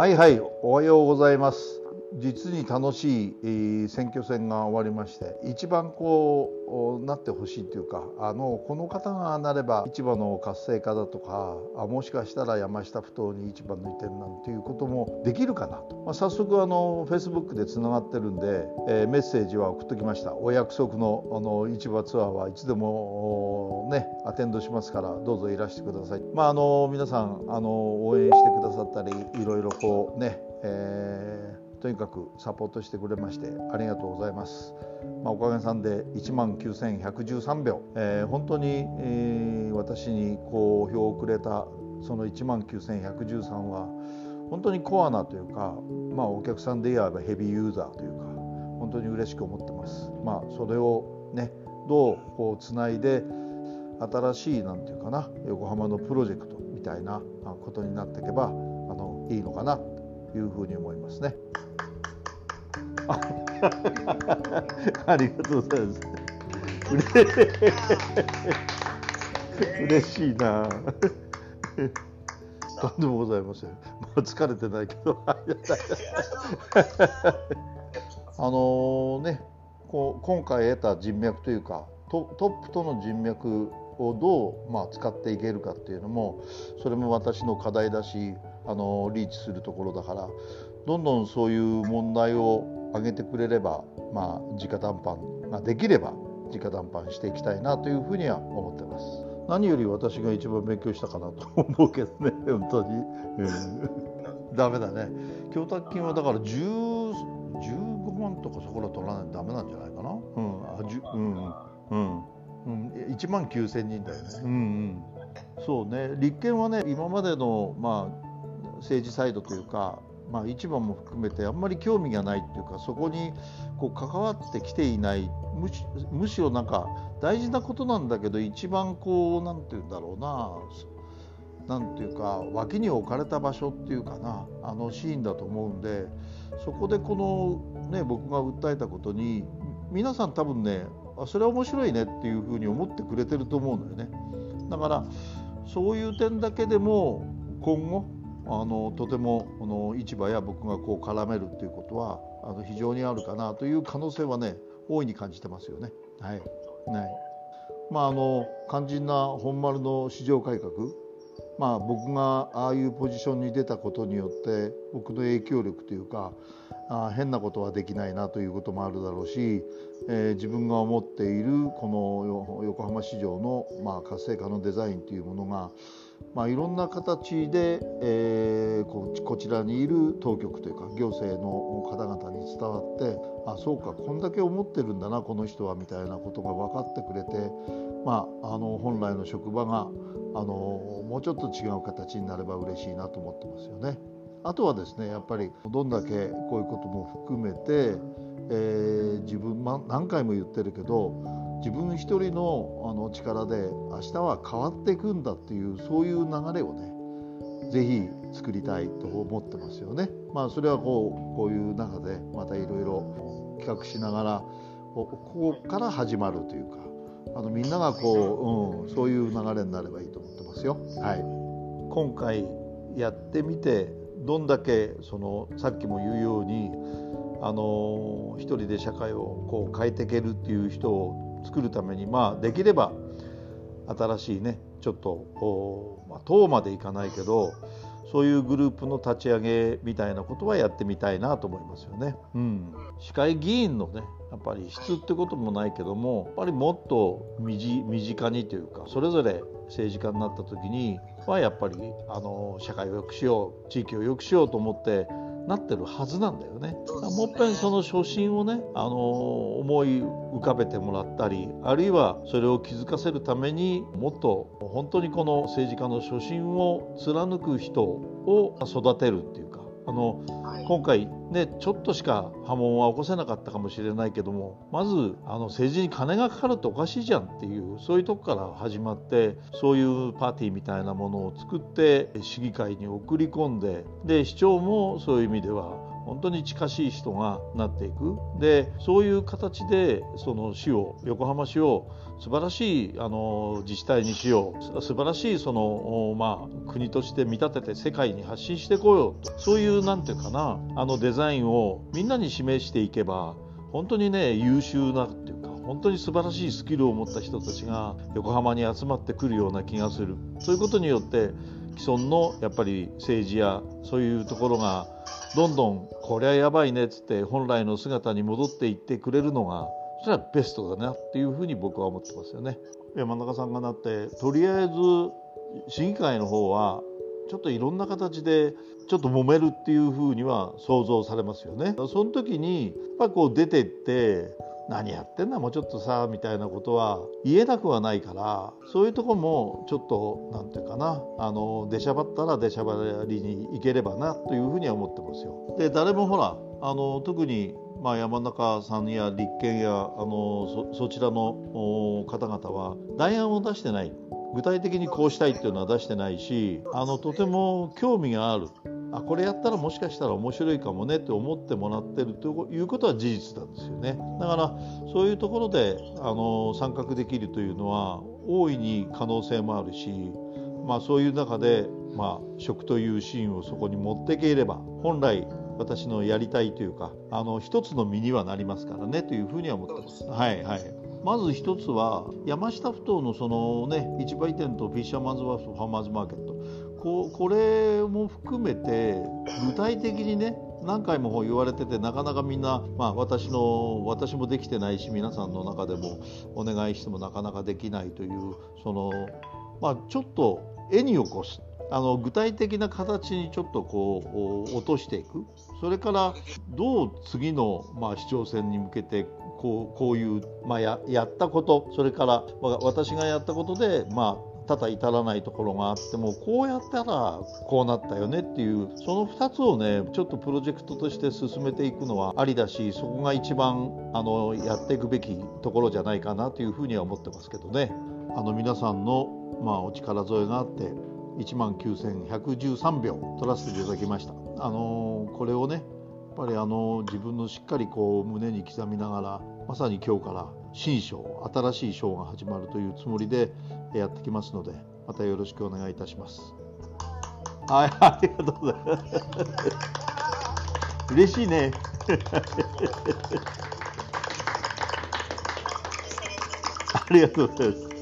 はいはいおはようございます。実に楽しい、選挙戦が終わりまして一番こうなってほしいというかあのこの方がなれば市場の活性化だとかあもしかしたら山下ふ頭に市場の移転なんていうこともできるかなと、まあ、早速あのフェイスブックでつながってるんで、えー、メッセージは送っときましたお約束のあの市場ツアーはいつでもねアテンドしますからどうぞいらしてください。まああの皆さんあの応援してくださったりいろいろこうね、えーとにかくサポートしてくれましてありがとうございます。まあ、おかげさんで1万9113票、えー、本当に、えー、私にこう票をくれたその1万9113は本当にコアなというか、まあ、お客さんで言えばヘビーユーザーというか本当に嬉しく思ってます。まあ、それをねどうこうつないで新しいなんていうかな横浜のプロジェクトみたいなことになっていけばあのいいのかなというふうに思いますね。ありがとうございます。嬉しいな。とんでもございません。もう疲れてないけど。あのね、こう今回得た人脈というかトトップとの人脈をどう、まあ、使っていけるかっていうのもそれも私の課題だしあのリーチするところだからどんどんそういう問題を上げてくれれば、まあ、直談判ができれば直談判していきたいなというふうには思ってます。何より私が一番勉強したかなと思うけどね本当に、うん、ダメだね。供託金はだから10 15万とかそこら取らないとダメなんじゃないかな。うん。あじゅうん。うん。うん、1万9千人だよね、うんうん、そうね。立憲はね今までの、まあ、政治サイドというかまあ、市場も含めてあんまり興味がないっていうかそこにこう関わってきていないむしろなんか大事なことなんだけど一番こう何て言うんだろうな何て言うか脇に置かれた場所っていうかなあのシーンだと思うんでそこでこの、ね、僕が訴えたことに皆さん多分ねあそれは面白いねっていうふうに思ってくれてると思うのよね。だからそういう点だけでも今後あのとてもこの市場や僕がこう絡めるっていうことはあの非常にあるかなという可能性はね大いに感じてますよね。はい、はいまあ、あの肝心な本丸の市場改革、まあ、僕がああいうポジションに出たことによって僕の影響力というかあ変なことはできないなということもあるだろうし、えー、自分が思っているこの横浜市場の、まあ、活性化のデザインというものがまあ、いろんな形で、えー、ここちらにいる当局というか行政の方々に伝わってあそうかこんだけ思ってるんだなこの人はみたいなことが分かってくれて、まあ、あの本来の職場があのもうちょっと違う形になれば嬉しいなと思ってますよね。あとはですねやっぱりどんだけこういうことも含めて、えー、自分、ま、何回も言ってるけど自分一人のあの力で明日は変わっていくんだっていうそういう流れをね是非作りたいと思ってますよね。まあそれはこうこういう中でまたいろいろ企画しながらここから始まるというかあのみんながこう、うん、そういう流れになればいいと思ってますよ。はい、今回やってみてどんだけそのさっきも言うようにあの一人で社会をこう変えていけるっていう人を作るためにまあできれば新しいねちょっと、まあ、党までいかないけどそういうグループの立ち上げみたいなことはやってみたいなと思いますよね。うん、市会議員のねやっぱり質ってこともないけどもやっぱりもっと身近にというかそれぞれ政治家になった時にはやっぱりあの社会を良くしよう地域を良くしようと思ってなってるはずなんだよね。もっぺんその初心をね、あの思い浮かべてもらったりあるいはそれを気づかせるためにもっと本当にこの政治家の初心を貫く人を育てるっていうかあの、はい、今回ねちょっとしか波紋は起こせなかったかもしれないけどもまずあの政治に金がかかるっておかしいじゃんっていうそういうとこから始まってそういうパーティーみたいなものを作って市議会に送り込んでで市長もそういう意味では本当に近しい人がなっていく。でそういう形でその市を横浜市を素晴らしいあの自治体にしよう。素晴らしいその、まあ、国として見立てて世界に発信していこうよとそういうなんていうかなあのデザインをみんなに示していけば本当にね優秀なっていうか本当に素晴らしいスキルを持った人たちが横浜に集まってくるような気がする。そういうことによって既存のやっぱり政治やそういうところがどんどんこりゃやばいねっつって本来の姿に戻っていってくれるのがそれはベストだなっていうふうに僕は思ってますよね。山中さんがなってとりあえず市議会の方はちょっといろんな形でちょっと揉めるっていうふうには想像されますよね。その時にやっぱこう出てって何やってんだもうちょっとさみたいなことは言えなくはないからそういうとこもちょっと何て言うかなあの出しゃばったら出しゃばりに行ければなというふうには思ってますよ。で誰もほらあの特にまあ、山中さんや立憲やあのそちらの方々は代案を出してない具体的にこうしたいっていうのは出してないしあのとても興味がある。あこれやったらもしかしたら面白いかもねって思ってもらってるということは事実なんですよね。だからそういうところであの参画できるというのは大いに可能性もあるし、まあ、そういう中で、まあ、食というシーンをそこに持っていければ本来私のやりたいというかあの一つの身にはなりますからねというふうには思ってます。はいはい。まず一つは山下ふ頭のそのね市売店とフィッシャーマンズワーフファーマーズマーケット。ここれも含めて具体的にね何回も言われててなかなかみんな、まあ、私の私もできてないし皆さんの中でもお願いしてもなかなかできないというその、まあ、ちょっと絵に起こす。あの具体的な形にちょっとこう落としていく。それからどう次の、まあ、市長選に向けてこうこういう、まあや、やったこと。それから、まあ、私がやったことで、まあ、ただ至らないところがあってもこうやったらこうなったよねっていうその2つをねちょっとプロジェクトとして進めていくのはありだしそこが一番あのやっていくべきところじゃないかなというふうには思ってますけどね。あの皆さんの、まあ、お力添えがあって1万9113秒取らせていただきました。あのこれをねやっぱりあの自分のしっかりこう胸に刻みながらまさに今日から新章新しい章が始まるというつもりでやってきますのでまたよろしくお願いいたします。はい、ありがとうございます。嬉しいね。ありがとうございます。